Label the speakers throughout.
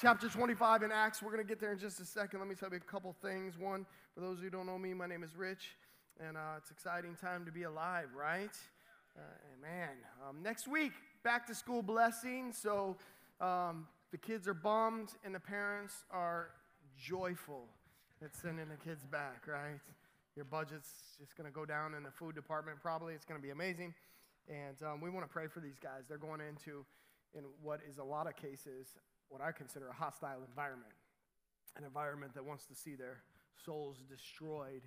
Speaker 1: chapter 25 in Acts. We're going to get there in just a second. Let me tell you a couple things. One, for those who don't know me, my name is Rich, and uh, it's exciting time to be alive, right? Uh, man, um, next week, back to school blessing. So um, the kids are bummed, and the parents are joyful at sending the kids back, right? Your budget's just going to go down in the food department, probably. It's going to be amazing. And um, we want to pray for these guys. They're going into, in what is a lot of cases, what I consider a hostile environment, an environment that wants to see their souls destroyed.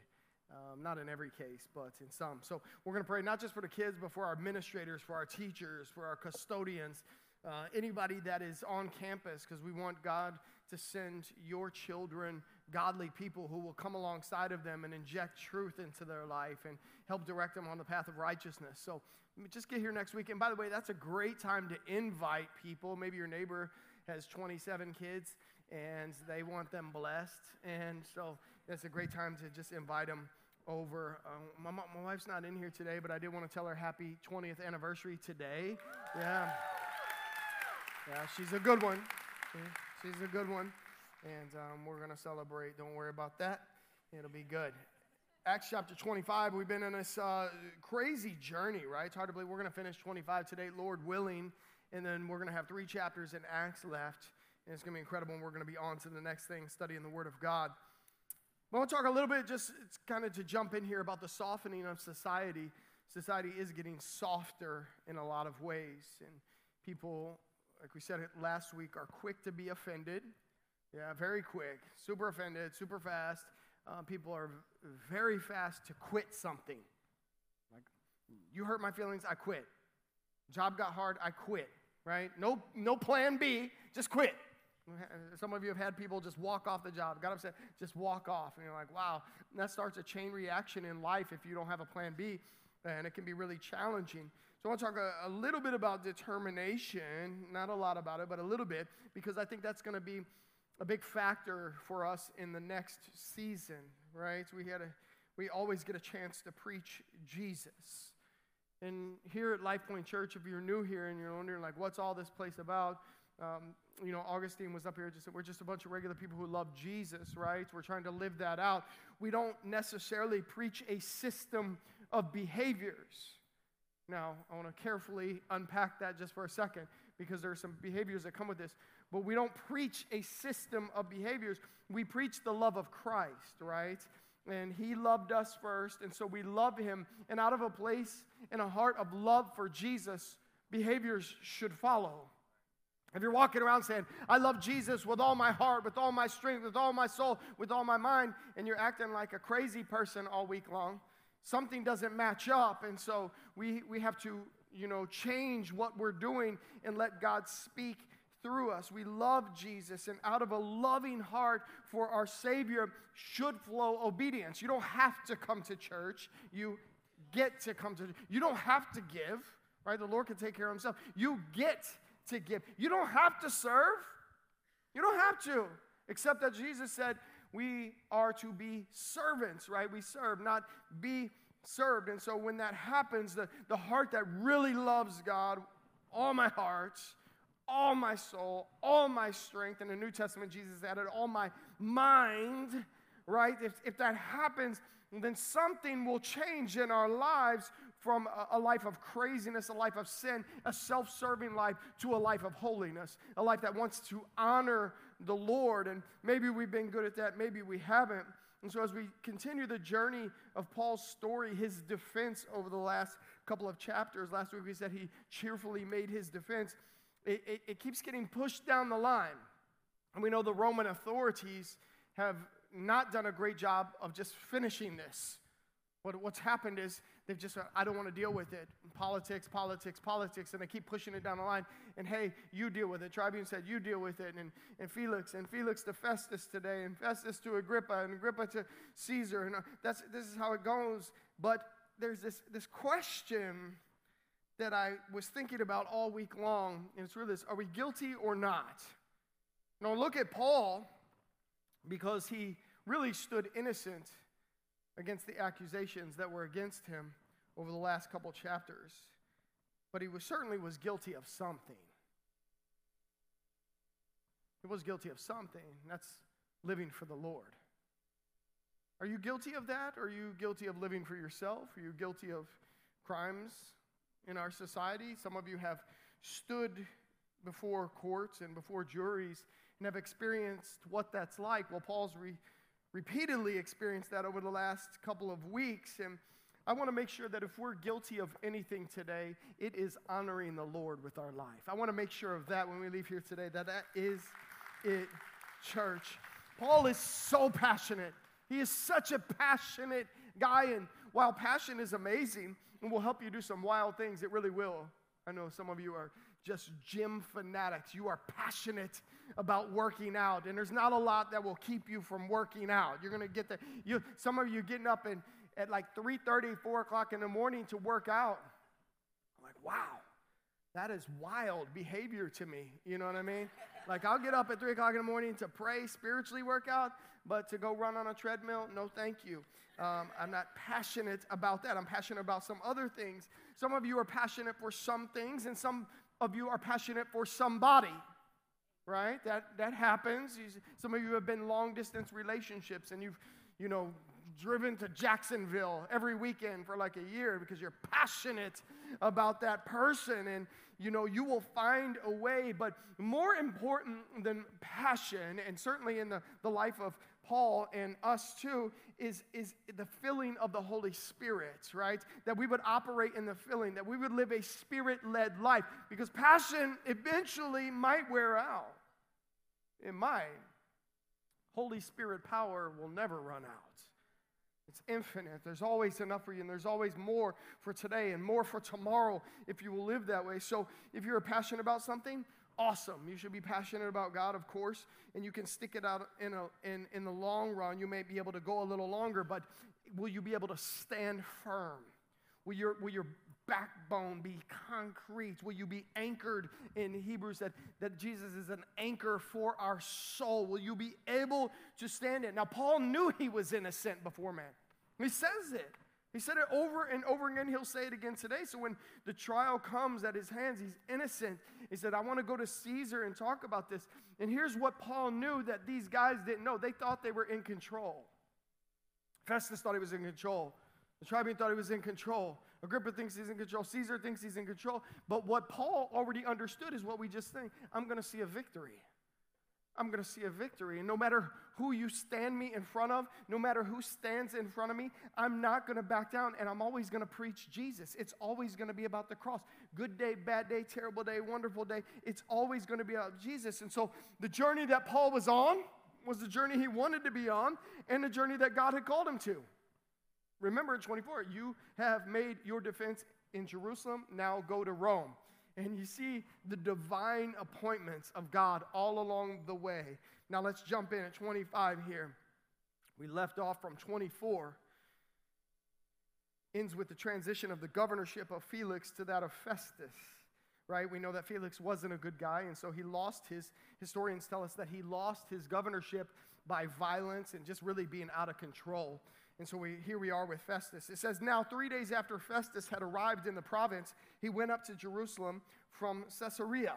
Speaker 1: Um, not in every case, but in some. So we're going to pray not just for the kids, but for our administrators, for our teachers, for our custodians, uh, anybody that is on campus, because we want God to send your children godly people who will come alongside of them and inject truth into their life and help direct them on the path of righteousness. So just get here next week. And by the way, that's a great time to invite people. Maybe your neighbor has 27 kids and they want them blessed. And so it's a great time to just invite them over. Uh, my, my wife's not in here today, but I did want to tell her happy 20th anniversary today. Yeah. Yeah, she's a good one. She's a good one. And um, we're going to celebrate. Don't worry about that. It'll be good. Acts chapter 25, we've been on this uh, crazy journey, right? It's hard to believe we're going to finish 25 today, Lord willing. And then we're going to have three chapters in Acts left. And it's going to be incredible. And we're going to be on to the next thing, studying the Word of God. I want to talk a little bit, just it's kind of to jump in here about the softening of society. Society is getting softer in a lot of ways. And people, like we said it last week, are quick to be offended. Yeah, very quick, super offended, super fast. Uh, people are very fast to quit something. Like, you hurt my feelings, I quit. Job got hard, I quit right? No, no plan B, just quit. Some of you have had people just walk off the job, got upset, just walk off. And you're like, wow, and that starts a chain reaction in life if you don't have a plan B, and it can be really challenging. So I want to talk a, a little bit about determination, not a lot about it, but a little bit, because I think that's going to be a big factor for us in the next season, right? We, had a, we always get a chance to preach Jesus. And here at Life Point Church, if you're new here and you're wondering, like, what's all this place about? Um, you know, Augustine was up here, just we're just a bunch of regular people who love Jesus, right? We're trying to live that out. We don't necessarily preach a system of behaviors. Now, I want to carefully unpack that just for a second because there are some behaviors that come with this. But we don't preach a system of behaviors. We preach the love of Christ, right? And he loved us first, and so we love him. And out of a place in a heart of love for Jesus, behaviors should follow. If you're walking around saying, I love Jesus with all my heart, with all my strength, with all my soul, with all my mind, and you're acting like a crazy person all week long, something doesn't match up. And so we, we have to, you know, change what we're doing and let God speak through us. We love Jesus, and out of a loving heart for our Savior should flow obedience. You don't have to come to church, you get to come to You don't have to give, right? The Lord can take care of Himself. You get to give. You don't have to serve. You don't have to, except that Jesus said we are to be servants, right? We serve, not be served. And so when that happens, the, the heart that really loves God, all my heart, all my soul, all my strength. In the New Testament, Jesus added all my mind, right? If, if that happens, then something will change in our lives from a, a life of craziness, a life of sin, a self serving life, to a life of holiness, a life that wants to honor the Lord. And maybe we've been good at that, maybe we haven't. And so, as we continue the journey of Paul's story, his defense over the last couple of chapters, last week we said he cheerfully made his defense it, it, it keeps getting pushed down the line. And we know the Roman authorities have not done a great job of just finishing this. What, what's happened is they've just, I don't want to deal with it. Politics, politics, politics, and they keep pushing it down the line. And hey, you deal with it. Tribune said, you deal with it. And, and Felix, and Felix to Festus today, and Festus to Agrippa, and Agrippa to Caesar. And uh, that's, this is how it goes. But there's this, this question that I was thinking about all week long, and it's really this are we guilty or not? Now, look at Paul because he really stood innocent against the accusations that were against him over the last couple chapters, but he was certainly was guilty of something. He was guilty of something. That's living for the Lord. Are you guilty of that? Are you guilty of living for yourself? Are you guilty of crimes in our society? Some of you have stood before courts and before juries and have experienced what that's like. Well, Paul's re- repeatedly experienced that over the last couple of weeks. And I want to make sure that if we're guilty of anything today, it is honoring the Lord with our life. I want to make sure of that when we leave here today, that that is it, church. Paul is so passionate. He is such a passionate guy. And while passion is amazing and will help you do some wild things, it really will. I know some of you are just gym fanatics. You are passionate about working out, and there's not a lot that will keep you from working out. You're to get the you. Some of you getting up and at like 3:30, 4 o'clock in the morning to work out. I'm like, wow, that is wild behavior to me. You know what I mean? Like I'll get up at 3 o'clock in the morning to pray, spiritually work out, but to go run on a treadmill, no, thank you. Um, I'm not passionate about that. I'm passionate about some other things. Some of you are passionate for some things, and some of you are passionate for somebody right that that happens some of you have been long distance relationships and you've you know driven to jacksonville every weekend for like a year because you're passionate about that person and you know you will find a way but more important than passion and certainly in the, the life of Paul and us too is, is the filling of the Holy Spirit, right? That we would operate in the filling, that we would live a spirit led life because passion eventually might wear out. It might. Holy Spirit power will never run out. It's infinite. There's always enough for you, and there's always more for today and more for tomorrow if you will live that way. So, if you're passionate about something, awesome. You should be passionate about God, of course, and you can stick it out in, a, in, in the long run. You may be able to go a little longer, but will you be able to stand firm? Will your, will your backbone be concrete? Will you be anchored in Hebrews that, that Jesus is an anchor for our soul? Will you be able to stand it? Now, Paul knew he was innocent before man. He says it. He said it over and over again. He'll say it again today. So when the trial comes at his hands, he's innocent. He said, I want to go to Caesar and talk about this. And here's what Paul knew that these guys didn't know they thought they were in control. Festus thought he was in control. The tribune thought he was in control. Agrippa thinks he's in control. Caesar thinks he's in control. But what Paul already understood is what we just think I'm going to see a victory. I'm going to see a victory. And no matter who you stand me in front of, no matter who stands in front of me, I'm not going to back down and I'm always going to preach Jesus. It's always going to be about the cross. Good day, bad day, terrible day, wonderful day. It's always going to be about Jesus. And so the journey that Paul was on was the journey he wanted to be on and the journey that God had called him to. Remember in 24, you have made your defense in Jerusalem, now go to Rome. And you see the divine appointments of God all along the way. Now let's jump in at 25 here. We left off from 24. Ends with the transition of the governorship of Felix to that of Festus. Right? We know that Felix wasn't a good guy, and so he lost his, historians tell us that he lost his governorship by violence and just really being out of control. And so we, here we are with Festus. It says, Now, three days after Festus had arrived in the province, he went up to Jerusalem from Caesarea.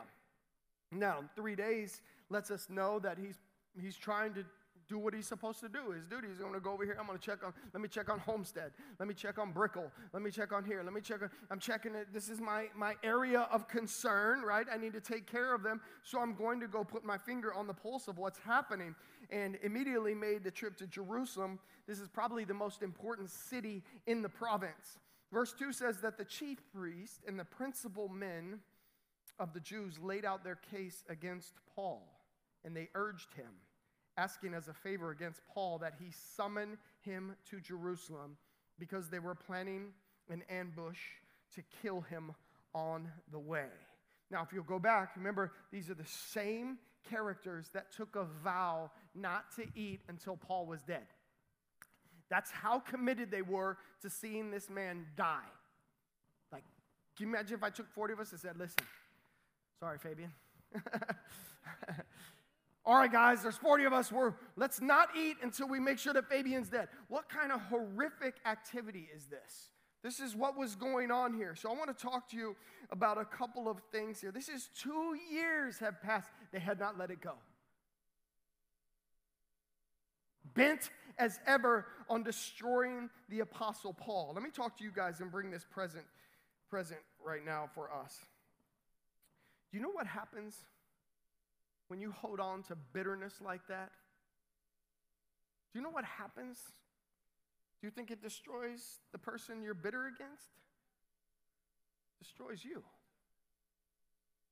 Speaker 1: Now, three days lets us know that he's, he's trying to do what he's supposed to do. His duty is going to go over here. I'm going to check on, let me check on Homestead. Let me check on Brickell. Let me check on here. Let me check on, I'm checking it. This is my, my area of concern, right? I need to take care of them. So I'm going to go put my finger on the pulse of what's happening. And immediately made the trip to Jerusalem. This is probably the most important city in the province. Verse 2 says that the chief priest and the principal men of the Jews laid out their case against Paul, and they urged him asking as a favor against Paul that he summon him to Jerusalem because they were planning an ambush to kill him on the way. Now, if you'll go back, remember, these are the same characters that took a vow not to eat until Paul was dead. That's how committed they were to seeing this man die. Like, can you imagine if I took 40 of us and said, listen, sorry, Fabian. All right, guys, there's 40 of us. We're, let's not eat until we make sure that Fabian's dead. What kind of horrific activity is this? This is what was going on here. So I want to talk to you about a couple of things here. This is two years have passed. They had not let it go. Bent as ever on destroying the apostle Paul. Let me talk to you guys and bring this present present right now for us. Do you know what happens when you hold on to bitterness like that? Do you know what happens? Do you think it destroys the person you're bitter against? It destroys you.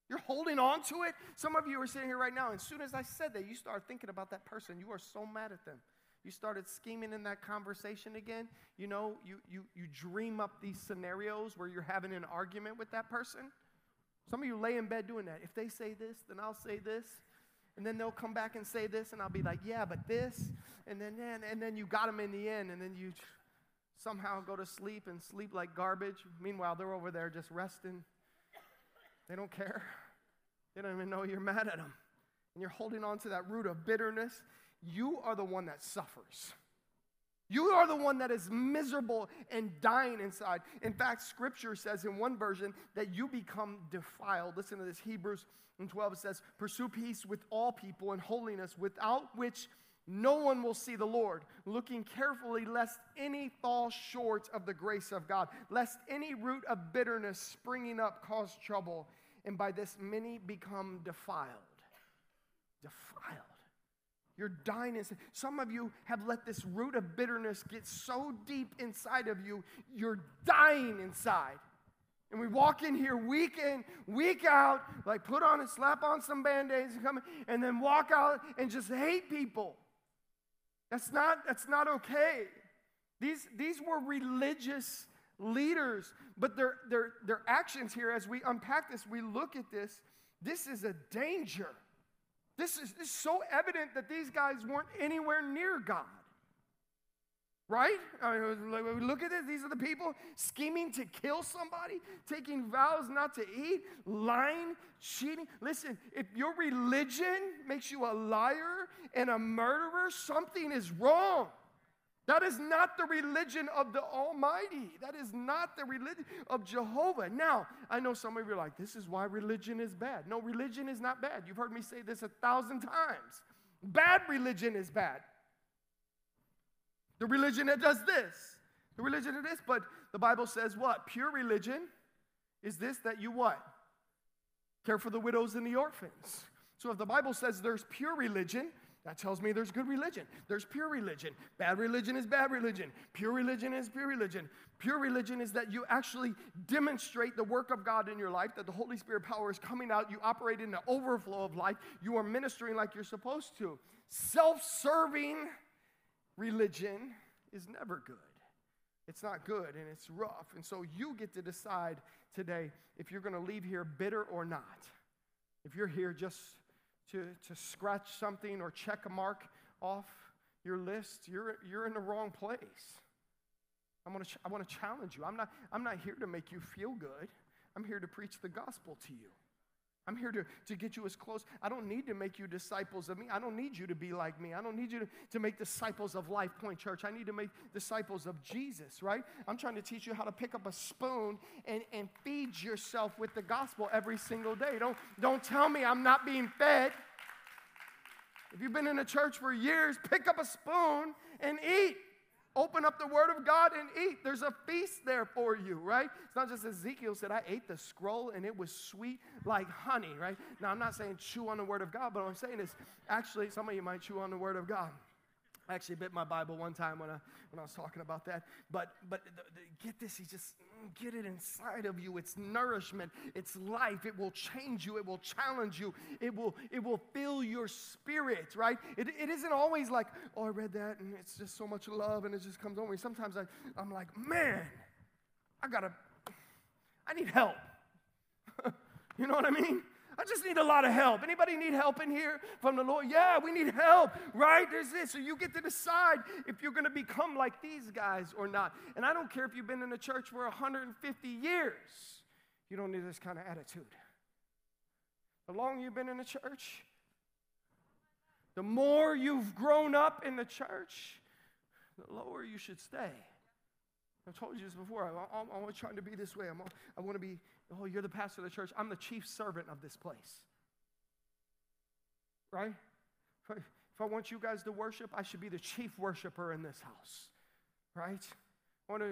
Speaker 1: You're holding on to it. Some of you are sitting here right now, and as soon as I said that, you start thinking about that person. You are so mad at them. You started scheming in that conversation again. You know, you, you, you dream up these scenarios where you're having an argument with that person. Some of you lay in bed doing that. If they say this, then I'll say this. And then they'll come back and say this, and I'll be like, yeah, but this. And then, then and then you got them in the end, and then you somehow go to sleep and sleep like garbage. Meanwhile, they're over there just resting. They don't care. They don't even know you're mad at them. And you're holding on to that root of bitterness. You are the one that suffers. You are the one that is miserable and dying inside. In fact, scripture says in one version that you become defiled. Listen to this Hebrews 12 it says, Pursue peace with all people and holiness, without which no one will see the Lord, looking carefully lest any fall short of the grace of God, lest any root of bitterness springing up cause trouble, and by this many become defiled. Defiled. You're dying inside. Some of you have let this root of bitterness get so deep inside of you, you're dying inside. And we walk in here week in, week out, like put on and slap on some band aids and come and then walk out and just hate people. That's not, that's not okay. These, these were religious leaders, but their, their, their actions here, as we unpack this, we look at this, this is a danger. This is, this is so evident that these guys weren't anywhere near God. Right? I mean, look at this. these are the people scheming to kill somebody, taking vows not to eat, lying, cheating. Listen, if your religion makes you a liar and a murderer, something is wrong. That is not the religion of the Almighty. That is not the religion of Jehovah. Now, I know some of you are like, this is why religion is bad. No, religion is not bad. You've heard me say this a thousand times. Bad religion is bad. The religion that does this, the religion of this, but the Bible says what? Pure religion is this that you what? Care for the widows and the orphans. So if the Bible says there's pure religion, that tells me there's good religion. There's pure religion. Bad religion is bad religion. Pure religion is pure religion. Pure religion is that you actually demonstrate the work of God in your life, that the Holy Spirit power is coming out. You operate in the overflow of life. You are ministering like you're supposed to. Self serving religion is never good. It's not good and it's rough. And so you get to decide today if you're going to leave here bitter or not. If you're here just to, to scratch something or check a mark off your list, you're, you're in the wrong place. I'm gonna ch- I want to challenge you. I'm not, I'm not here to make you feel good, I'm here to preach the gospel to you. I'm here to, to get you as close. I don't need to make you disciples of me. I don't need you to be like me. I don't need you to, to make disciples of Life Point Church. I need to make disciples of Jesus, right? I'm trying to teach you how to pick up a spoon and, and feed yourself with the gospel every single day. Don't, don't tell me I'm not being fed. If you've been in a church for years, pick up a spoon and eat. Open up the Word of God and eat. There's a feast there for you, right? It's not just Ezekiel said, I ate the scroll and it was sweet like honey, right? Now, I'm not saying chew on the Word of God, but what I'm saying is actually, some of you might chew on the Word of God. I actually bit my Bible one time when I, when I was talking about that. But, but the, the, get this, he just mm, get it inside of you. It's nourishment, it's life. It will change you, it will challenge you, it will, it will fill your spirit, right? It, it isn't always like, oh, I read that and it's just so much love and it just comes over me. Sometimes I, I'm like, man, I gotta, I need help. you know what I mean? I just need a lot of help. Anybody need help in here from the Lord? Yeah, we need help, right? There's this. So you get to decide if you're going to become like these guys or not. And I don't care if you've been in the church for 150 years, you don't need this kind of attitude. The longer you've been in the church, the more you've grown up in the church, the lower you should stay. I've told you this before. I'm, I'm always trying to be this way. I'm, I want to be Oh, you're the pastor of the church. I'm the chief servant of this place. Right? If I want you guys to worship, I should be the chief worshiper in this house, right? I want to,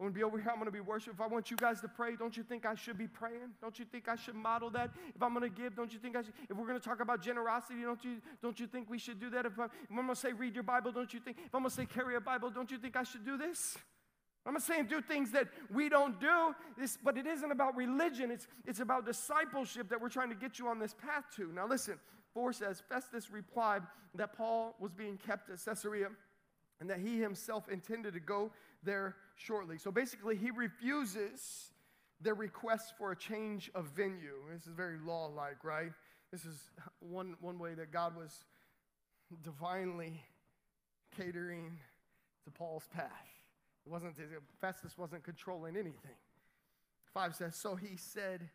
Speaker 1: I want to be over here. I'm going to be worship. If I want you guys to pray, don't you think I should be praying? Don't you think I should model that? If I'm going to give, don't you think I should? If we're going to talk about generosity, don't you don't you think we should do that? If, I, if I'm going to say read your Bible, don't you think? If I'm to say carry a Bible, don't you think I should do this? I'm not saying do things that we don't do, this, but it isn't about religion. It's, it's about discipleship that we're trying to get you on this path to. Now, listen, 4 says Festus replied that Paul was being kept at Caesarea and that he himself intended to go there shortly. So basically, he refuses their request for a change of venue. This is very law like, right? This is one, one way that God was divinely catering to Paul's path. It wasn't, Festus wasn't controlling anything. Five says, So he said,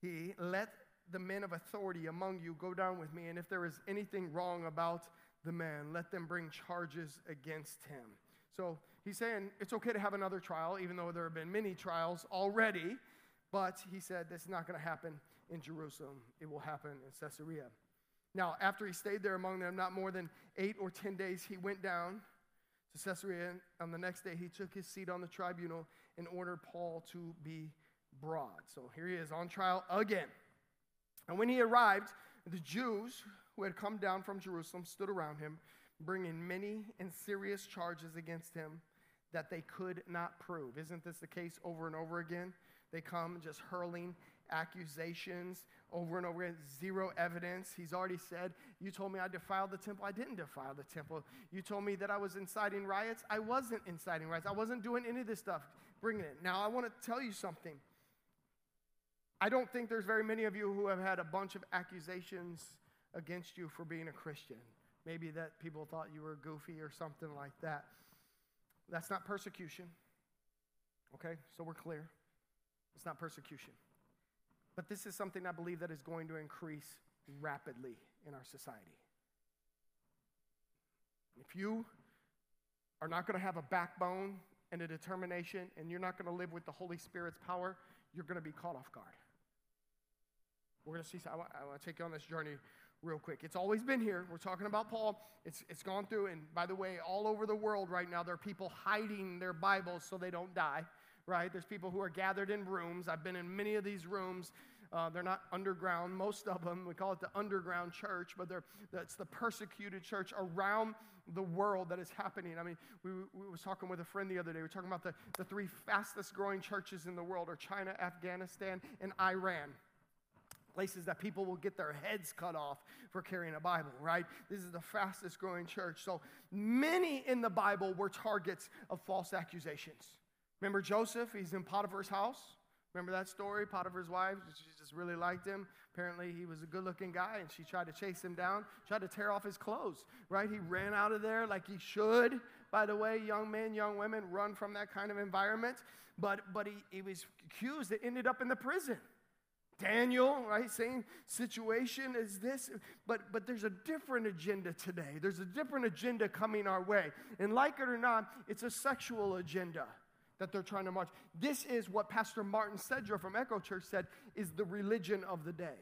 Speaker 1: He, let the men of authority among you go down with me, and if there is anything wrong about the man, let them bring charges against him. So he's saying it's okay to have another trial, even though there have been many trials already. But he said this is not going to happen in Jerusalem, it will happen in Caesarea. Now, after he stayed there among them, not more than eight or ten days, he went down to Caesarea. On the next day, he took his seat on the tribunal and ordered Paul to be brought. So here he is on trial again. And when he arrived, the Jews who had come down from Jerusalem stood around him, bringing many and serious charges against him that they could not prove. Isn't this the case over and over again? They come just hurling accusations over and over again, zero evidence. He's already said, You told me I defiled the temple. I didn't defile the temple. You told me that I was inciting riots. I wasn't inciting riots. I wasn't doing any of this stuff. Bringing it. Now, I want to tell you something. I don't think there's very many of you who have had a bunch of accusations against you for being a Christian. Maybe that people thought you were goofy or something like that. That's not persecution. Okay, so we're clear. It's not persecution. But this is something I believe that is going to increase rapidly in our society. If you are not going to have a backbone and a determination, and you're not going to live with the Holy Spirit's power, you're going to be caught off guard. We're going to see, I want, I want to take you on this journey real quick. It's always been here. We're talking about Paul. It's, it's gone through, and by the way, all over the world right now, there are people hiding their Bibles so they don't die right? There's people who are gathered in rooms. I've been in many of these rooms. Uh, they're not underground, most of them. We call it the underground church, but they're, that's the persecuted church around the world that is happening. I mean, we, we was talking with a friend the other day. We were talking about the, the three fastest growing churches in the world are China, Afghanistan, and Iran places that people will get their heads cut off for carrying a Bible, right? This is the fastest growing church. So many in the Bible were targets of false accusations. Remember Joseph? He's in Potiphar's house. Remember that story? Potiphar's wife, she just really liked him. Apparently, he was a good looking guy, and she tried to chase him down, tried to tear off his clothes, right? He ran out of there like he should. By the way, young men, young women run from that kind of environment. But, but he, he was accused, it ended up in the prison. Daniel, right? Same situation as this, but but there's a different agenda today. There's a different agenda coming our way. And like it or not, it's a sexual agenda that they're trying to march. This is what Pastor Martin Sedra from Echo Church said is the religion of the day.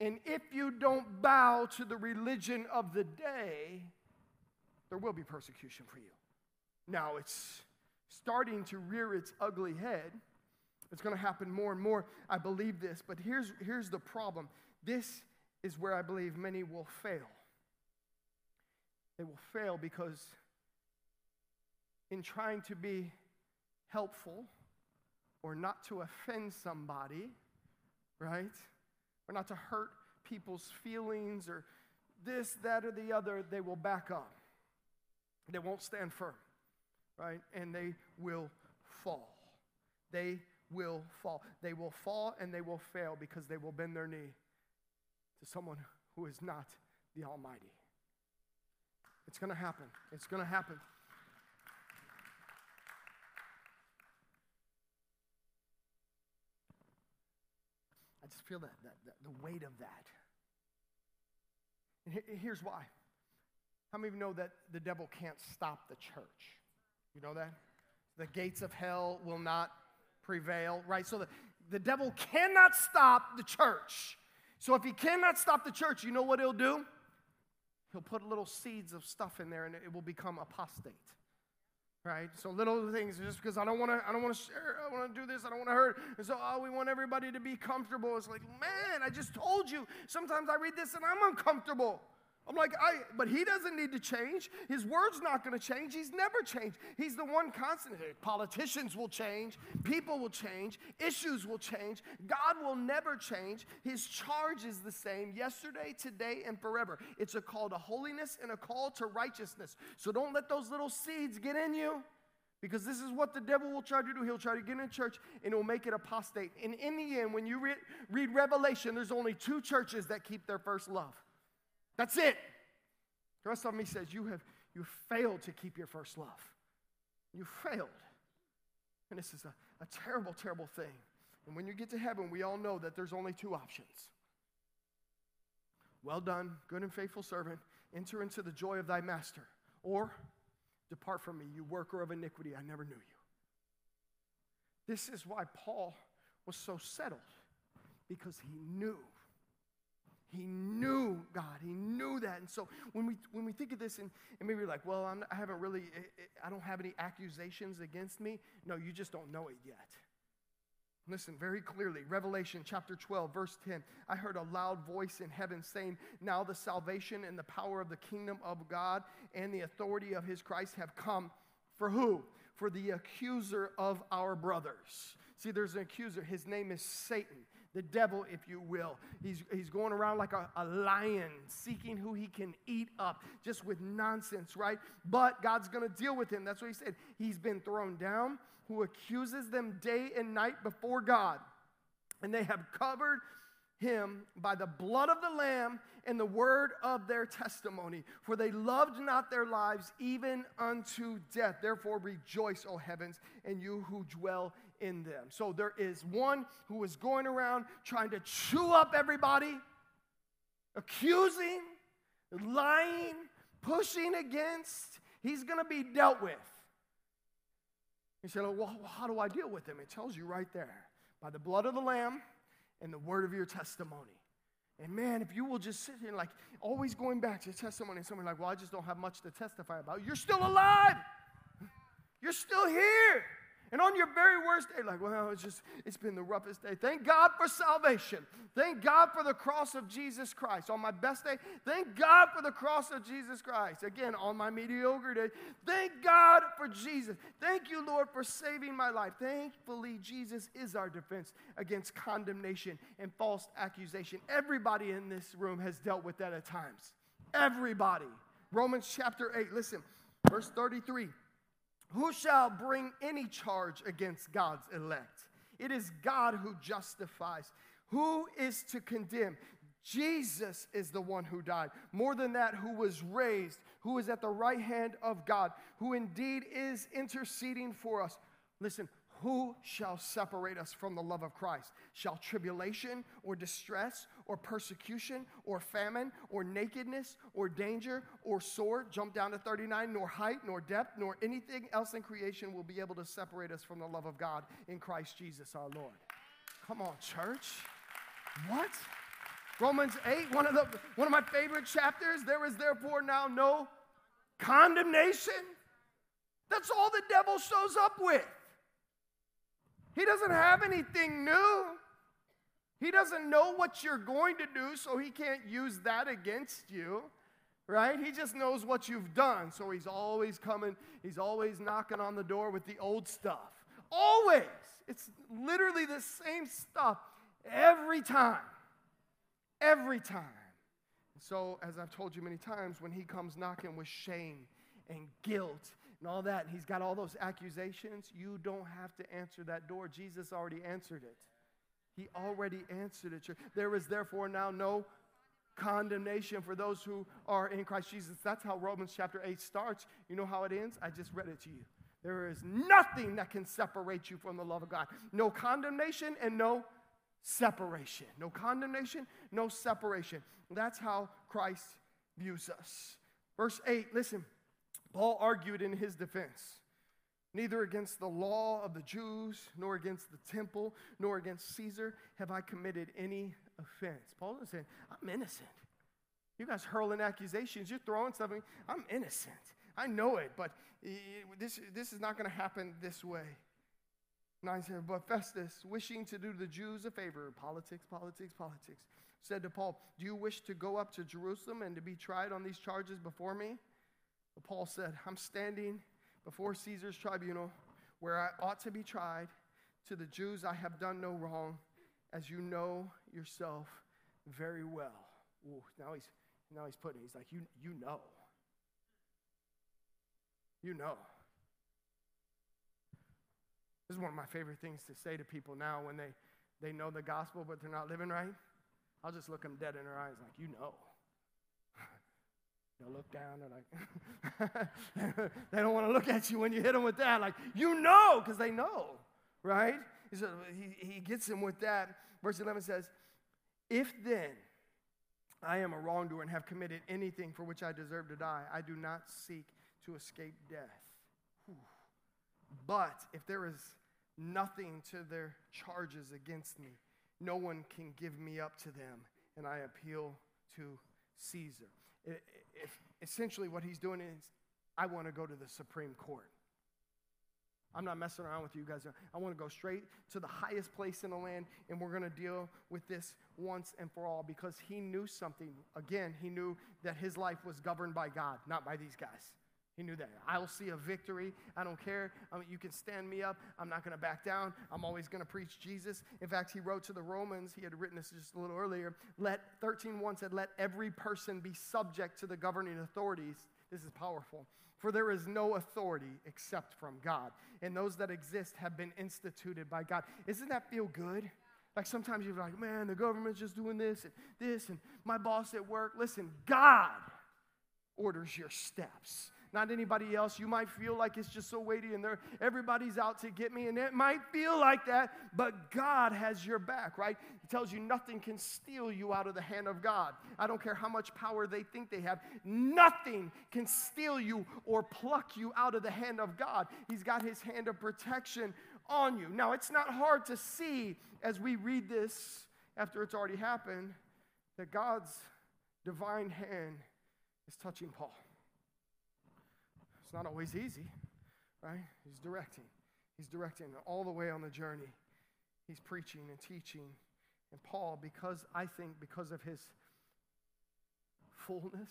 Speaker 1: And if you don't bow to the religion of the day, there will be persecution for you. Now, it's starting to rear its ugly head. It's going to happen more and more. I believe this. But here's, here's the problem this is where I believe many will fail. They will fail because in trying to be helpful or not to offend somebody, right? Or not to hurt people's feelings or this, that, or the other, they will back up. They won't stand firm, right? And they will fall. They will fall. They will fall and they will fail because they will bend their knee to someone who is not the Almighty. It's going to happen. It's going to happen. Just feel that, that, that the weight of that. And here's why. How many of you know that the devil can't stop the church? You know that? The gates of hell will not prevail, right? So the, the devil cannot stop the church. So if he cannot stop the church, you know what he'll do? he'll put little seeds of stuff in there and it will become apostate. Right? So little things just because I don't want to I don't want to share, I want to do this, I don't want to hurt. And so oh, we want everybody to be comfortable. It's like, man, I just told you. Sometimes I read this and I'm uncomfortable. I'm like, I, but he doesn't need to change. His word's not going to change. He's never changed. He's the one constant. Politicians will change, people will change, issues will change. God will never change. His charge is the same yesterday, today, and forever. It's a call to holiness and a call to righteousness. So don't let those little seeds get in you. Because this is what the devil will try to do. He'll try to get in church and he'll make it apostate. And in the end, when you read, read Revelation, there's only two churches that keep their first love. That's it. The rest of me says, You have you failed to keep your first love. You failed. And this is a, a terrible, terrible thing. And when you get to heaven, we all know that there's only two options. Well done, good and faithful servant. Enter into the joy of thy master. Or depart from me, you worker of iniquity. I never knew you. This is why Paul was so settled, because he knew he knew God. He knew that. And so when we, when we think of this and, and maybe you're like, well, I'm, I haven't really, I don't have any accusations against me. No, you just don't know it yet. Listen very clearly. Revelation chapter 12, verse 10. I heard a loud voice in heaven saying, Now the salvation and the power of the kingdom of God and the authority of his Christ have come. For who? For the accuser of our brothers. See, there's an accuser. His name is Satan the devil, if you will. He's, he's going around like a, a lion, seeking who he can eat up, just with nonsense, right? But God's going to deal with him. That's what he said. He's been thrown down, who accuses them day and night before God. And they have covered him by the blood of the Lamb and the word of their testimony. For they loved not their lives even unto death. Therefore, rejoice, O heavens, and you who dwell in them. So there is one who is going around trying to chew up everybody, accusing, lying, pushing against. He's going to be dealt with. He said, Well, how do I deal with him? It tells you right there by the blood of the Lamb and the word of your testimony. And man, if you will just sit here like always going back to testimony, and somebody like, Well, I just don't have much to testify about. You're still alive. You're still here. And on your very worst day, like, well, it's just, it's been the roughest day. Thank God for salvation. Thank God for the cross of Jesus Christ. On my best day, thank God for the cross of Jesus Christ. Again, on my mediocre day, thank God for Jesus. Thank you, Lord, for saving my life. Thankfully, Jesus is our defense against condemnation and false accusation. Everybody in this room has dealt with that at times. Everybody. Romans chapter 8, listen, verse 33. Who shall bring any charge against God's elect? It is God who justifies. Who is to condemn? Jesus is the one who died. More than that, who was raised, who is at the right hand of God, who indeed is interceding for us. Listen, who shall separate us from the love of Christ? Shall tribulation or distress or persecution or famine or nakedness or danger or sword? Jump down to 39. Nor height, nor depth, nor anything else in creation will be able to separate us from the love of God in Christ Jesus our Lord. Come on, church. What? Romans 8, one of, the, one of my favorite chapters. There is therefore now no condemnation. That's all the devil shows up with. He doesn't have anything new. He doesn't know what you're going to do, so he can't use that against you, right? He just knows what you've done. So he's always coming, he's always knocking on the door with the old stuff. Always. It's literally the same stuff every time. Every time. So, as I've told you many times, when he comes knocking with shame and guilt and all that, and he's got all those accusations, you don't have to answer that door. Jesus already answered it. He already answered it. There is therefore now no condemnation for those who are in Christ Jesus. That's how Romans chapter 8 starts. You know how it ends? I just read it to you. There is nothing that can separate you from the love of God. No condemnation and no separation. No condemnation, no separation. That's how Christ views us. Verse 8, listen. Paul argued in his defense Neither against the law of the Jews, nor against the temple, nor against Caesar have I committed any offense. Paul is saying, I'm innocent. You guys hurling accusations, you're throwing something. I'm innocent. I know it, but eh, this, this is not going to happen this way. 9 said, But Festus, wishing to do the Jews a favor, politics, politics, politics, said to Paul, Do you wish to go up to Jerusalem and to be tried on these charges before me? But Paul said, I'm standing before Caesar's tribunal where I ought to be tried. To the Jews, I have done no wrong, as you know yourself very well. Ooh, now he's now he's putting, he's like, you, you know. You know. This is one of my favorite things to say to people now when they, they know the gospel but they're not living right. I'll just look them dead in their eyes like, you know. They'll look down, they're like, they don't want to look at you when you hit them with that. Like, you know, because they know, right? So he, he gets him with that. Verse 11 says, If then I am a wrongdoer and have committed anything for which I deserve to die, I do not seek to escape death. But if there is nothing to their charges against me, no one can give me up to them, and I appeal to Caesar. If, essentially, what he's doing is, I want to go to the Supreme Court. I'm not messing around with you guys. I want to go straight to the highest place in the land, and we're going to deal with this once and for all because he knew something. Again, he knew that his life was governed by God, not by these guys. He knew that. I will see a victory. I don't care. I mean, you can stand me up. I'm not going to back down. I'm always going to preach Jesus. In fact, he wrote to the Romans, he had written this just a little earlier. Let 13:1 said, Let every person be subject to the governing authorities. This is powerful. For there is no authority except from God. And those that exist have been instituted by God. Isn't that feel good? Like sometimes you're like, man, the government's just doing this and this, and my boss at work. Listen, God orders your steps not anybody else. You might feel like it's just so weighty and everybody's out to get me, and it might feel like that, but God has your back, right? He tells you nothing can steal you out of the hand of God. I don't care how much power they think they have, nothing can steal you or pluck you out of the hand of God. He's got his hand of protection on you. Now, it's not hard to see as we read this after it's already happened that God's divine hand is touching Paul. It's not always easy, right? He's directing. He's directing all the way on the journey. He's preaching and teaching. And Paul, because I think because of his fullness,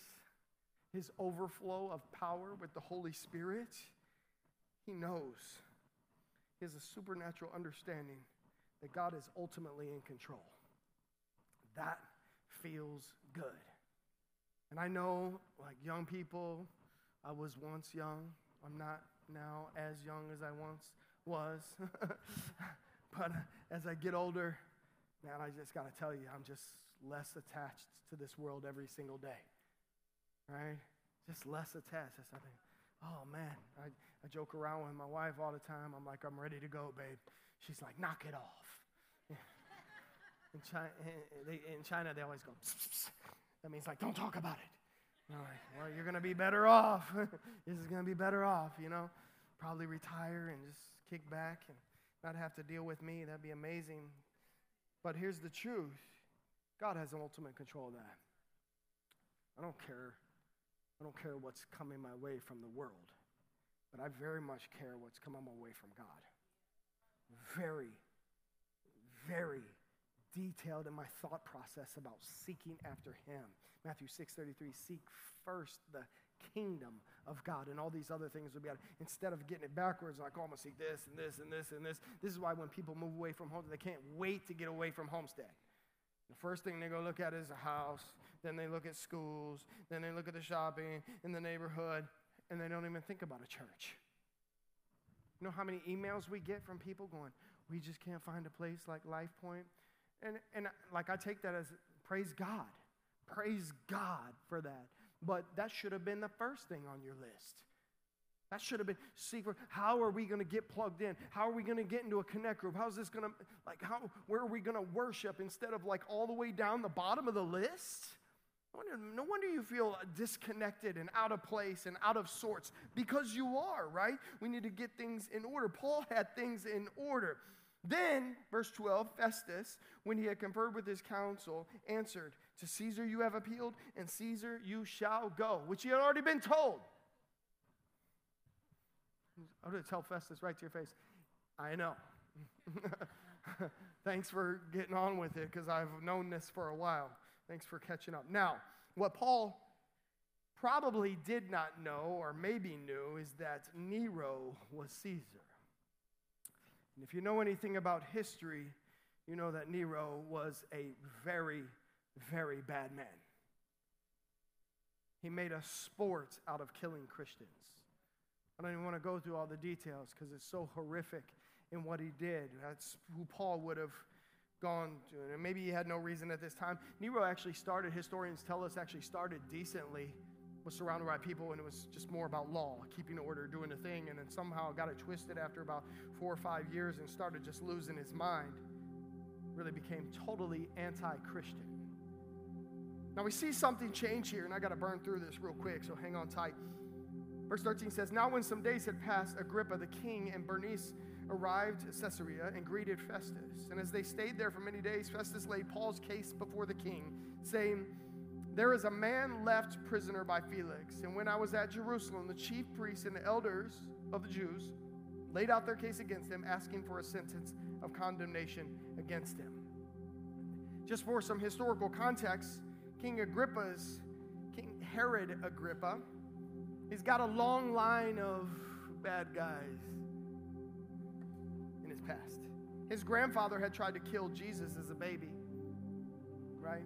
Speaker 1: his overflow of power with the Holy Spirit, he knows. He has a supernatural understanding that God is ultimately in control. That feels good. And I know, like young people, I was once young. I'm not now as young as I once was. but uh, as I get older, man, I just got to tell you, I'm just less attached to this world every single day. Right? Just less attached. I think, oh man, I, I joke around with my wife all the time. I'm like, I'm ready to go, babe. She's like, knock it off. In China, in China, they always go, pss, pss. that means like, don't talk about it. Like, well, you're going to be better off. this is going to be better off, you know. Probably retire and just kick back and not have to deal with me. That'd be amazing. But here's the truth God has ultimate control of that. I don't care. I don't care what's coming my way from the world, but I very much care what's coming my way from God. Very, very detailed in my thought process about seeking after Him. Matthew 6:33, seek first the kingdom of God, and all these other things will be added. Instead of getting it backwards, like, oh, I'm gonna seek this and this and this and this. This is why when people move away from home, they can't wait to get away from homestead. The first thing they go look at is a house, then they look at schools, then they look at the shopping in the neighborhood, and they don't even think about a church. You know how many emails we get from people going, we just can't find a place like Life Point? And, and like I take that as praise God. Praise God for that. But that should have been the first thing on your list. That should have been secret. How are we going to get plugged in? How are we going to get into a connect group? How's this going to like how where are we going to worship instead of like all the way down the bottom of the list? Wonder, no wonder you feel disconnected and out of place and out of sorts because you are, right? We need to get things in order. Paul had things in order. Then, verse 12, Festus, when he had conferred with his council, answered, To Caesar you have appealed, and Caesar you shall go, which he had already been told. I'm going to tell Festus right to your face. I know. Thanks for getting on with it because I've known this for a while. Thanks for catching up. Now, what Paul probably did not know, or maybe knew, is that Nero was Caesar. And if you know anything about history, you know that Nero was a very, very bad man. He made a sport out of killing Christians. I don't even want to go through all the details because it's so horrific in what he did. That's who Paul would have gone to. And maybe he had no reason at this time. Nero actually started, historians tell us, actually started decently, was surrounded by people, and it was just more about law, keeping order, doing a thing, and then somehow got it twisted after about four or five years and started just losing his mind. Really became totally anti Christian. Now we see something change here, and I got to burn through this real quick, so hang on tight. Verse 13 says, Now when some days had passed, Agrippa the king and Bernice arrived at Caesarea and greeted Festus. And as they stayed there for many days, Festus laid Paul's case before the king, saying, There is a man left prisoner by Felix. And when I was at Jerusalem, the chief priests and the elders of the Jews laid out their case against him, asking for a sentence of condemnation against him. Just for some historical context, King Agrippa's, King Herod Agrippa, he's got a long line of bad guys in his past. His grandfather had tried to kill Jesus as a baby, right?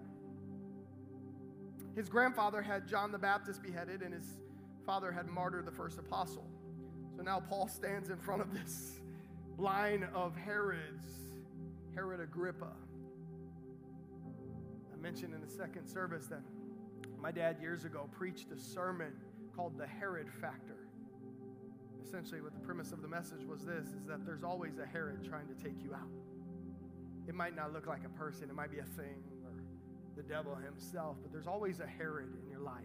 Speaker 1: His grandfather had John the Baptist beheaded, and his father had martyred the first apostle. So now Paul stands in front of this line of Herods, Herod Agrippa. I mentioned in the second service that my dad years ago preached a sermon called The Herod Factor essentially what the premise of the message was this is that there's always a Herod trying to take you out. It might not look like a person, it might be a thing the devil himself, but there's always a Herod in your life.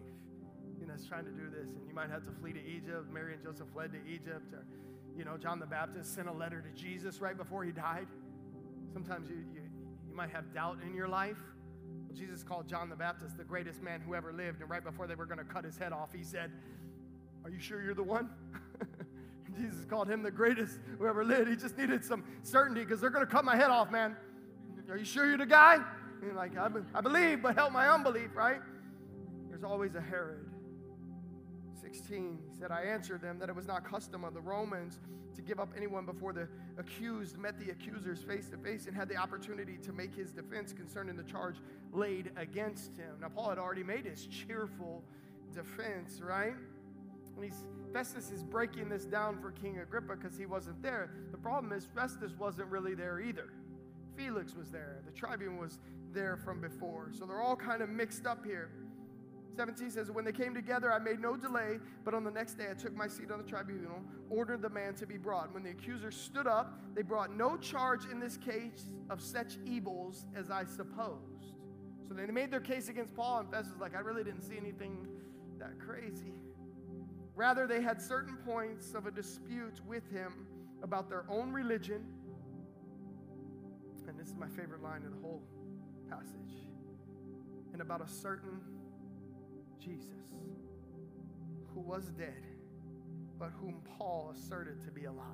Speaker 1: You know, that's trying to do this, and you might have to flee to Egypt. Mary and Joseph fled to Egypt, or you know, John the Baptist sent a letter to Jesus right before he died. Sometimes you, you, you might have doubt in your life. Jesus called John the Baptist the greatest man who ever lived, and right before they were going to cut his head off, he said, Are you sure you're the one? Jesus called him the greatest who ever lived. He just needed some certainty because they're going to cut my head off, man. Are you sure you're the guy? And like, I, be, I believe, but help my unbelief, right? There's always a Herod. 16, he said, I answered them that it was not custom of the Romans to give up anyone before the accused met the accusers face to face and had the opportunity to make his defense concerning the charge laid against him. Now, Paul had already made his cheerful defense, right? And he's Festus is breaking this down for King Agrippa because he wasn't there. The problem is, Festus wasn't really there either. Felix was there, the tribune was there from before. So they're all kind of mixed up here. 17 says, When they came together, I made no delay, but on the next day I took my seat on the tribunal, ordered the man to be brought. When the accusers stood up, they brought no charge in this case of such evils as I supposed. So they made their case against Paul, and Festus was like, I really didn't see anything that crazy. Rather, they had certain points of a dispute with him about their own religion. And this is my favorite line of the whole passage. And about a certain Jesus who was dead, but whom Paul asserted to be alive.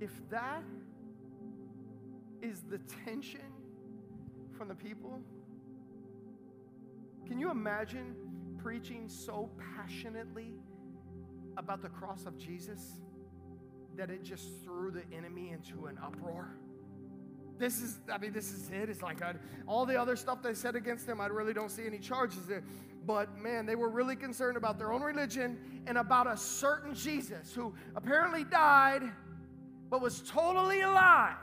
Speaker 1: If that is the tension from the people, can you imagine preaching so passionately about the cross of Jesus that it just threw the enemy into an uproar. This is, I mean, this is it. It's like I'd, all the other stuff they said against him, I really don't see any charges there. But man, they were really concerned about their own religion and about a certain Jesus who apparently died but was totally alive.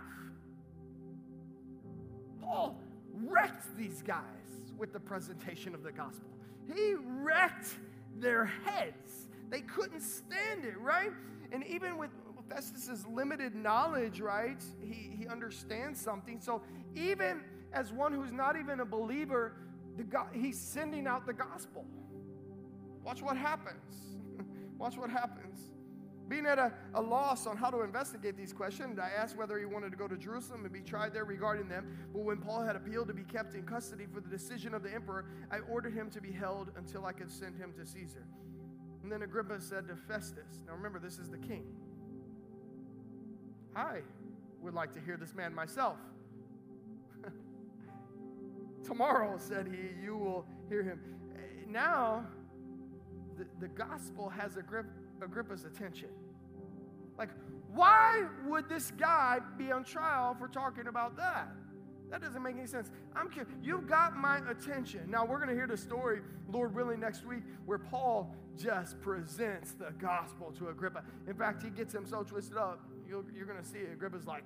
Speaker 1: Paul wrecked these guys with the presentation of the gospel. He wrecked their heads. They couldn't stand it, right? And even with Festus's limited knowledge, right? He, he understands something. So even as one who's not even a believer, God, he's sending out the gospel. Watch what happens. Watch what happens. Being at a, a loss on how to investigate these questions, I asked whether he wanted to go to Jerusalem and be tried there regarding them. But when Paul had appealed to be kept in custody for the decision of the emperor, I ordered him to be held until I could send him to Caesar. And then Agrippa said to Festus, Now remember, this is the king. I would like to hear this man myself. Tomorrow, said he, you will hear him. Now, the, the gospel has Agrippa's attention. Like, why would this guy be on trial for talking about that? That doesn't make any sense. I'm. You've got my attention. Now, we're going to hear the story, Lord willing, next week where Paul just presents the gospel to Agrippa. In fact, he gets him so twisted up, you're, you're going to see it. Agrippa's like,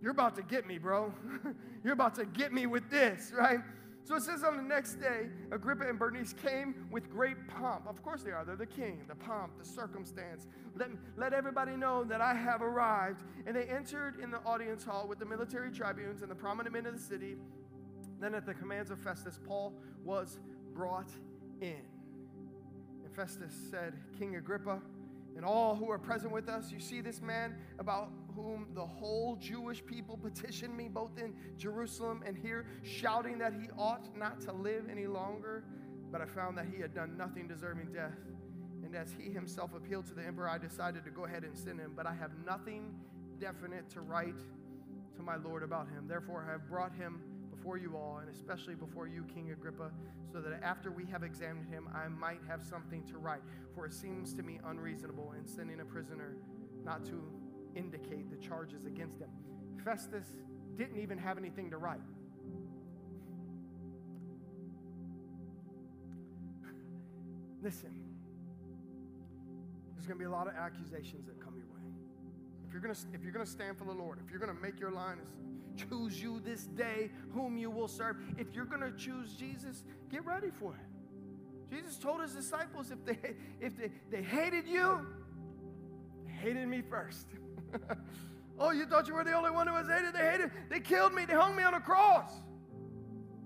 Speaker 1: You're about to get me, bro. you're about to get me with this, right? So it says on the next day, Agrippa and Bernice came with great pomp. Of course they are. They're the king, the pomp, the circumstance. Let, let everybody know that I have arrived. And they entered in the audience hall with the military tribunes and the prominent men of the city. Then, at the commands of Festus, Paul was brought in. And Festus said, King Agrippa, and all who are present with us, you see this man about whom the whole Jewish people petitioned me, both in Jerusalem and here, shouting that he ought not to live any longer. But I found that he had done nothing deserving death. And as he himself appealed to the emperor, I decided to go ahead and send him. But I have nothing definite to write to my Lord about him. Therefore, I have brought him before you all, and especially before you, King Agrippa, so that after we have examined him, I might have something to write. For it seems to me unreasonable in sending a prisoner not to indicate the charges against him. Festus didn't even have anything to write. Listen, there's going to be a lot of accusations that come your way. If you're going to, if you're going to stand for the Lord, if you're going to make your line choose you this day whom you will serve, if you're going to choose Jesus, get ready for it. Jesus told his disciples if they if they, they hated you, they hated me first. oh, you thought you were the only one who was hated? They hated. They killed me. They hung me on a cross.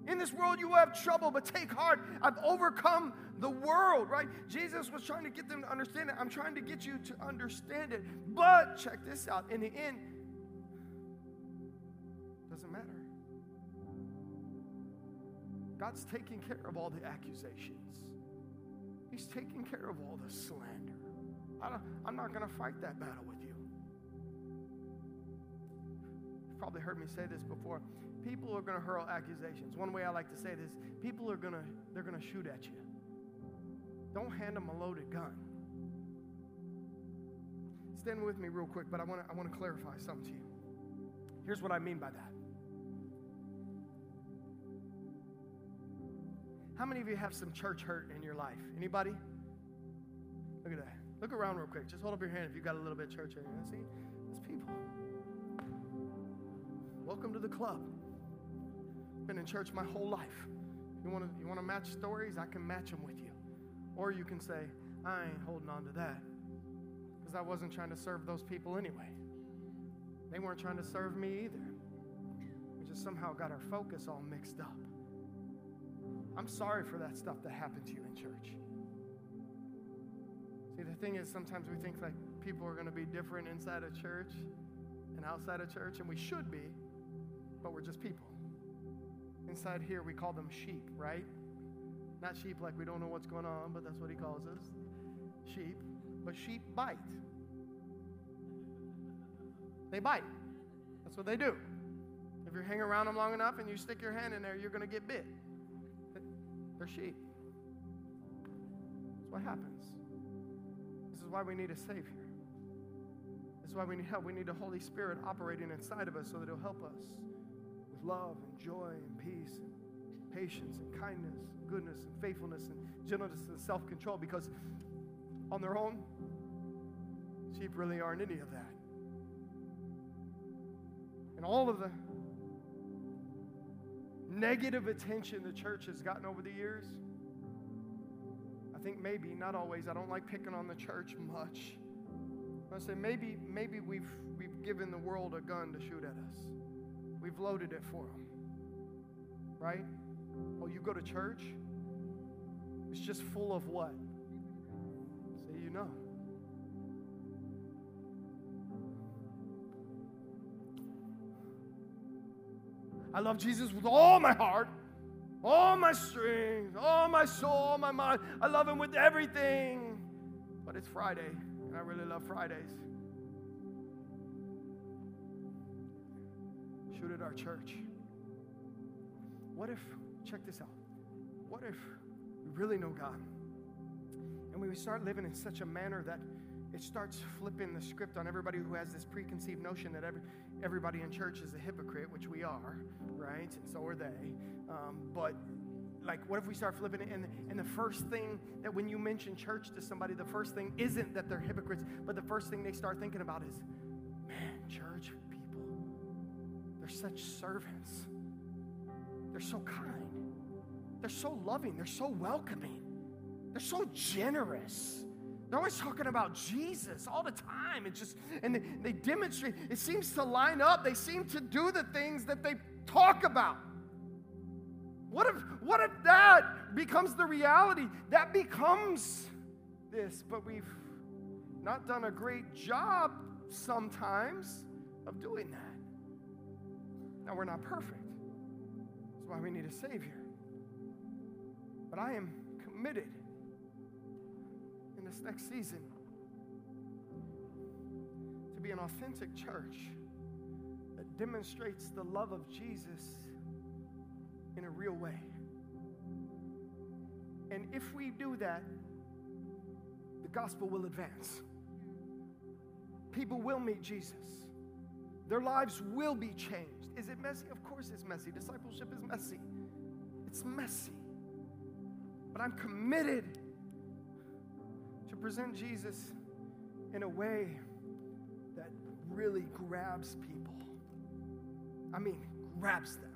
Speaker 1: In this world, you will have trouble, but take heart. I've overcome the world, right? Jesus was trying to get them to understand it. I'm trying to get you to understand it. But check this out. In the end, doesn't matter. God's taking care of all the accusations. He's taking care of all the slander. I am not going to fight that battle with you You've probably heard me say this before. People are going to hurl accusations. One way I like to say this, people are going to they're going to shoot at you. Don't hand them a loaded gun. Stand with me real quick, but I want to I want to clarify something to you. Here's what I mean by that. How many of you have some church hurt in your life? Anybody? Look at that. Look around real quick. Just hold up your hand if you've got a little bit of church hurt. See? It's people. Welcome to the club. Been in church my whole life. You want to you want to match stories? I can match them with you. Or you can say, I ain't holding on to that because I wasn't trying to serve those people anyway. They weren't trying to serve me either. We just somehow got our focus all mixed up. I'm sorry for that stuff that happened to you in church. See, the thing is, sometimes we think like people are going to be different inside of church and outside of church, and we should be but we're just people. Inside here, we call them sheep, right? Not sheep like we don't know what's going on, but that's what he calls us sheep. But sheep bite. They bite. That's what they do. If you hang around them long enough and you stick your hand in there, you're going to get bit. They're sheep. That's what happens. This is why we need a Savior. This is why we need help. We need the Holy Spirit operating inside of us so that He'll help us with love and joy and peace and patience and kindness and goodness and faithfulness and gentleness and self control because on their own, sheep really aren't any of that. And all of the negative attention the church has gotten over the years, I think maybe, not always, I don't like picking on the church much. I say maybe, maybe we've, we've given the world a gun to shoot at us. We've loaded it for them. Right? Oh, you go to church? It's just full of what? Say you know. I love Jesus with all my heart, all my strength, all my soul, all my mind. I love Him with everything. But it's Friday, and I really love Fridays. Shoot at our church. What if, check this out, what if we really know God and we start living in such a manner that it starts flipping the script on everybody who has this preconceived notion that every, everybody in church is a hypocrite, which we are, right? And so are they. Um, but like what if we start flipping it and, and the first thing that when you mention church to somebody the first thing isn't that they're hypocrites but the first thing they start thinking about is man church people they're such servants they're so kind they're so loving they're so welcoming they're so generous they're always talking about Jesus all the time. It's just, and they, they demonstrate, it seems to line up. They seem to do the things that they talk about. What if, what if that becomes the reality? That becomes this, but we've not done a great job sometimes of doing that. Now, we're not perfect. That's why we need a Savior. But I am committed in this next season be an authentic church that demonstrates the love of Jesus in a real way. And if we do that, the gospel will advance. People will meet Jesus. Their lives will be changed. Is it messy? Of course it's messy. Discipleship is messy. It's messy. But I'm committed to present Jesus in a way really grabs people. I mean, grabs them.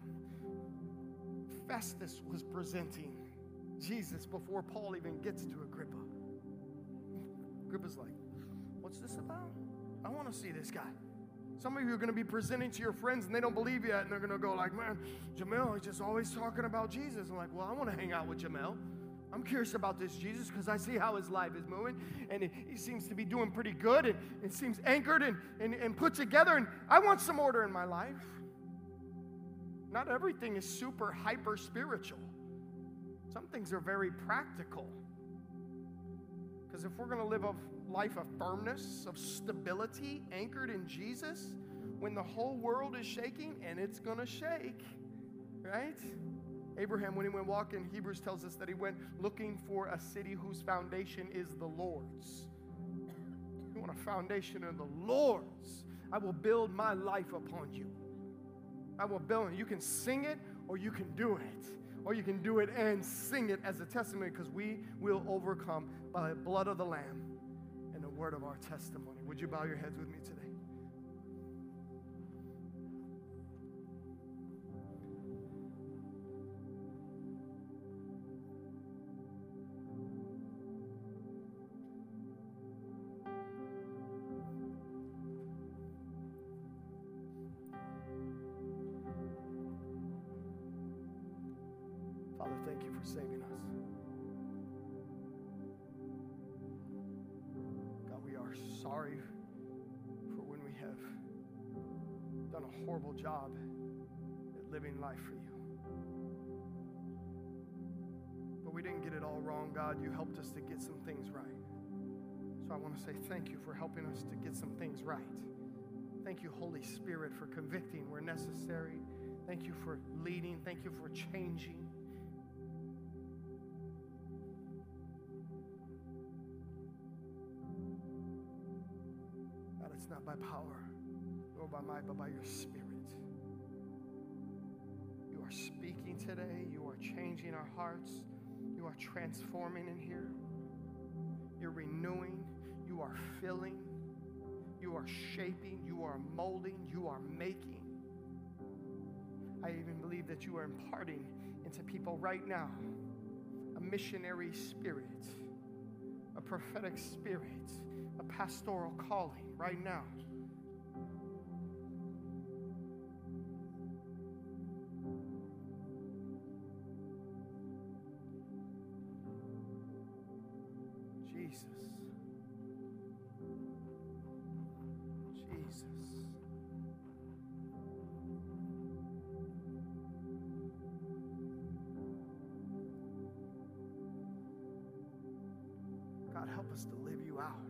Speaker 1: Festus was presenting Jesus before Paul even gets to Agrippa. Agrippa's like, What's this about? I want to see this guy. Some of you are going to be presenting to your friends and they don't believe yet, and they're going to go like, "Man, Jamel is just always talking about Jesus." I'm like, "Well, I want to hang out with Jamel. I'm curious about this Jesus because I see how his life is moving, and he seems to be doing pretty good, and it seems anchored and, and, and put together. And I want some order in my life. Not everything is super hyper spiritual. Some things are very practical. Because if we're going to live a life of firmness, of stability, anchored in Jesus, when the whole world is shaking, and it's going to shake, right? Abraham, when he went walking, Hebrews tells us that he went looking for a city whose foundation is the Lord's. You want a foundation in the Lord's? I will build my life upon you. I will build it. You can sing it or you can do it. Or you can do it and sing it as a testimony because we will overcome by the blood of the Lamb and the word of our testimony. Would you bow your heads with me today? Horrible job at living life for you. But we didn't get it all wrong, God. You helped us to get some things right. So I want to say thank you for helping us to get some things right. Thank you, Holy Spirit, for convicting where necessary. Thank you for leading. Thank you for changing. God, it's not by power nor by might, but by your Spirit. Changing our hearts. You are transforming in here. You're renewing. You are filling. You are shaping. You are molding. You are making. I even believe that you are imparting into people right now a missionary spirit, a prophetic spirit, a pastoral calling right now. Jesus. Jesus. God, help us to live you out.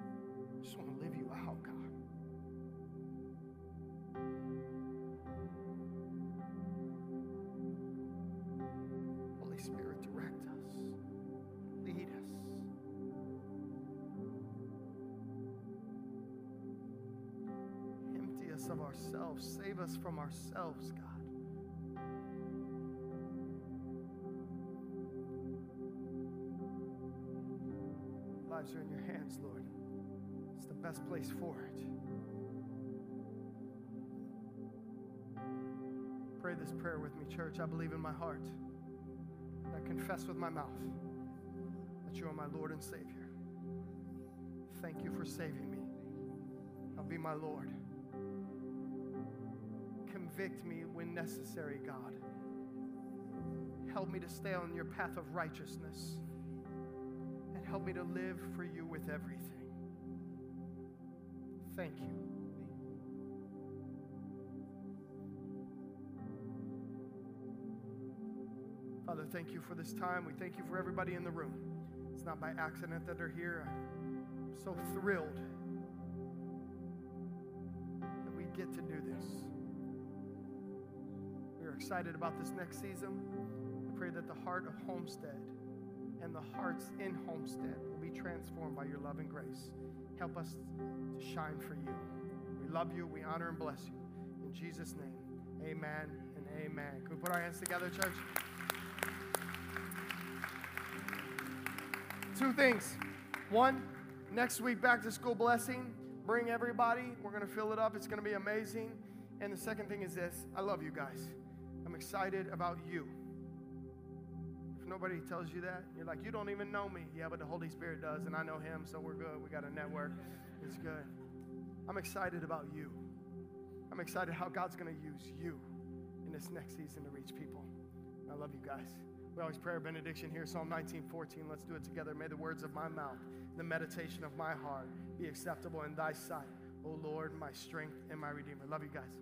Speaker 1: I just want to live you out, God. Us of ourselves, save us from ourselves, God. Lives are in your hands, Lord. It's the best place for it. Pray this prayer with me, church. I believe in my heart. I confess with my mouth that you are my Lord and Savior. Thank you for saving me. I'll be my Lord. Convict me when necessary, God. Help me to stay on your path of righteousness and help me to live for you with everything. Thank you. Father, thank you for this time. We thank you for everybody in the room. It's not by accident that they're here. I'm so thrilled that we get to do this. We're excited about this next season. I pray that the heart of Homestead and the hearts in Homestead will be transformed by your love and grace. Help us to shine for you. We love you, we honor and bless you. In Jesus' name, amen and amen. Can we put our hands together, church? Two things. One, next week, back to school blessing. Bring everybody. We're going to fill it up. It's going to be amazing. And the second thing is this I love you guys. I'm excited about you. If nobody tells you that, you're like, you don't even know me. Yeah, but the Holy Spirit does, and I know Him, so we're good. We got a network. It's good. I'm excited about you. I'm excited how God's going to use you in this next season to reach people. I love you guys. We always pray our benediction here, Psalm 19, 14. Let's do it together. May the words of my mouth, the meditation of my heart be acceptable in thy sight. O Lord, my strength and my redeemer. Love you guys.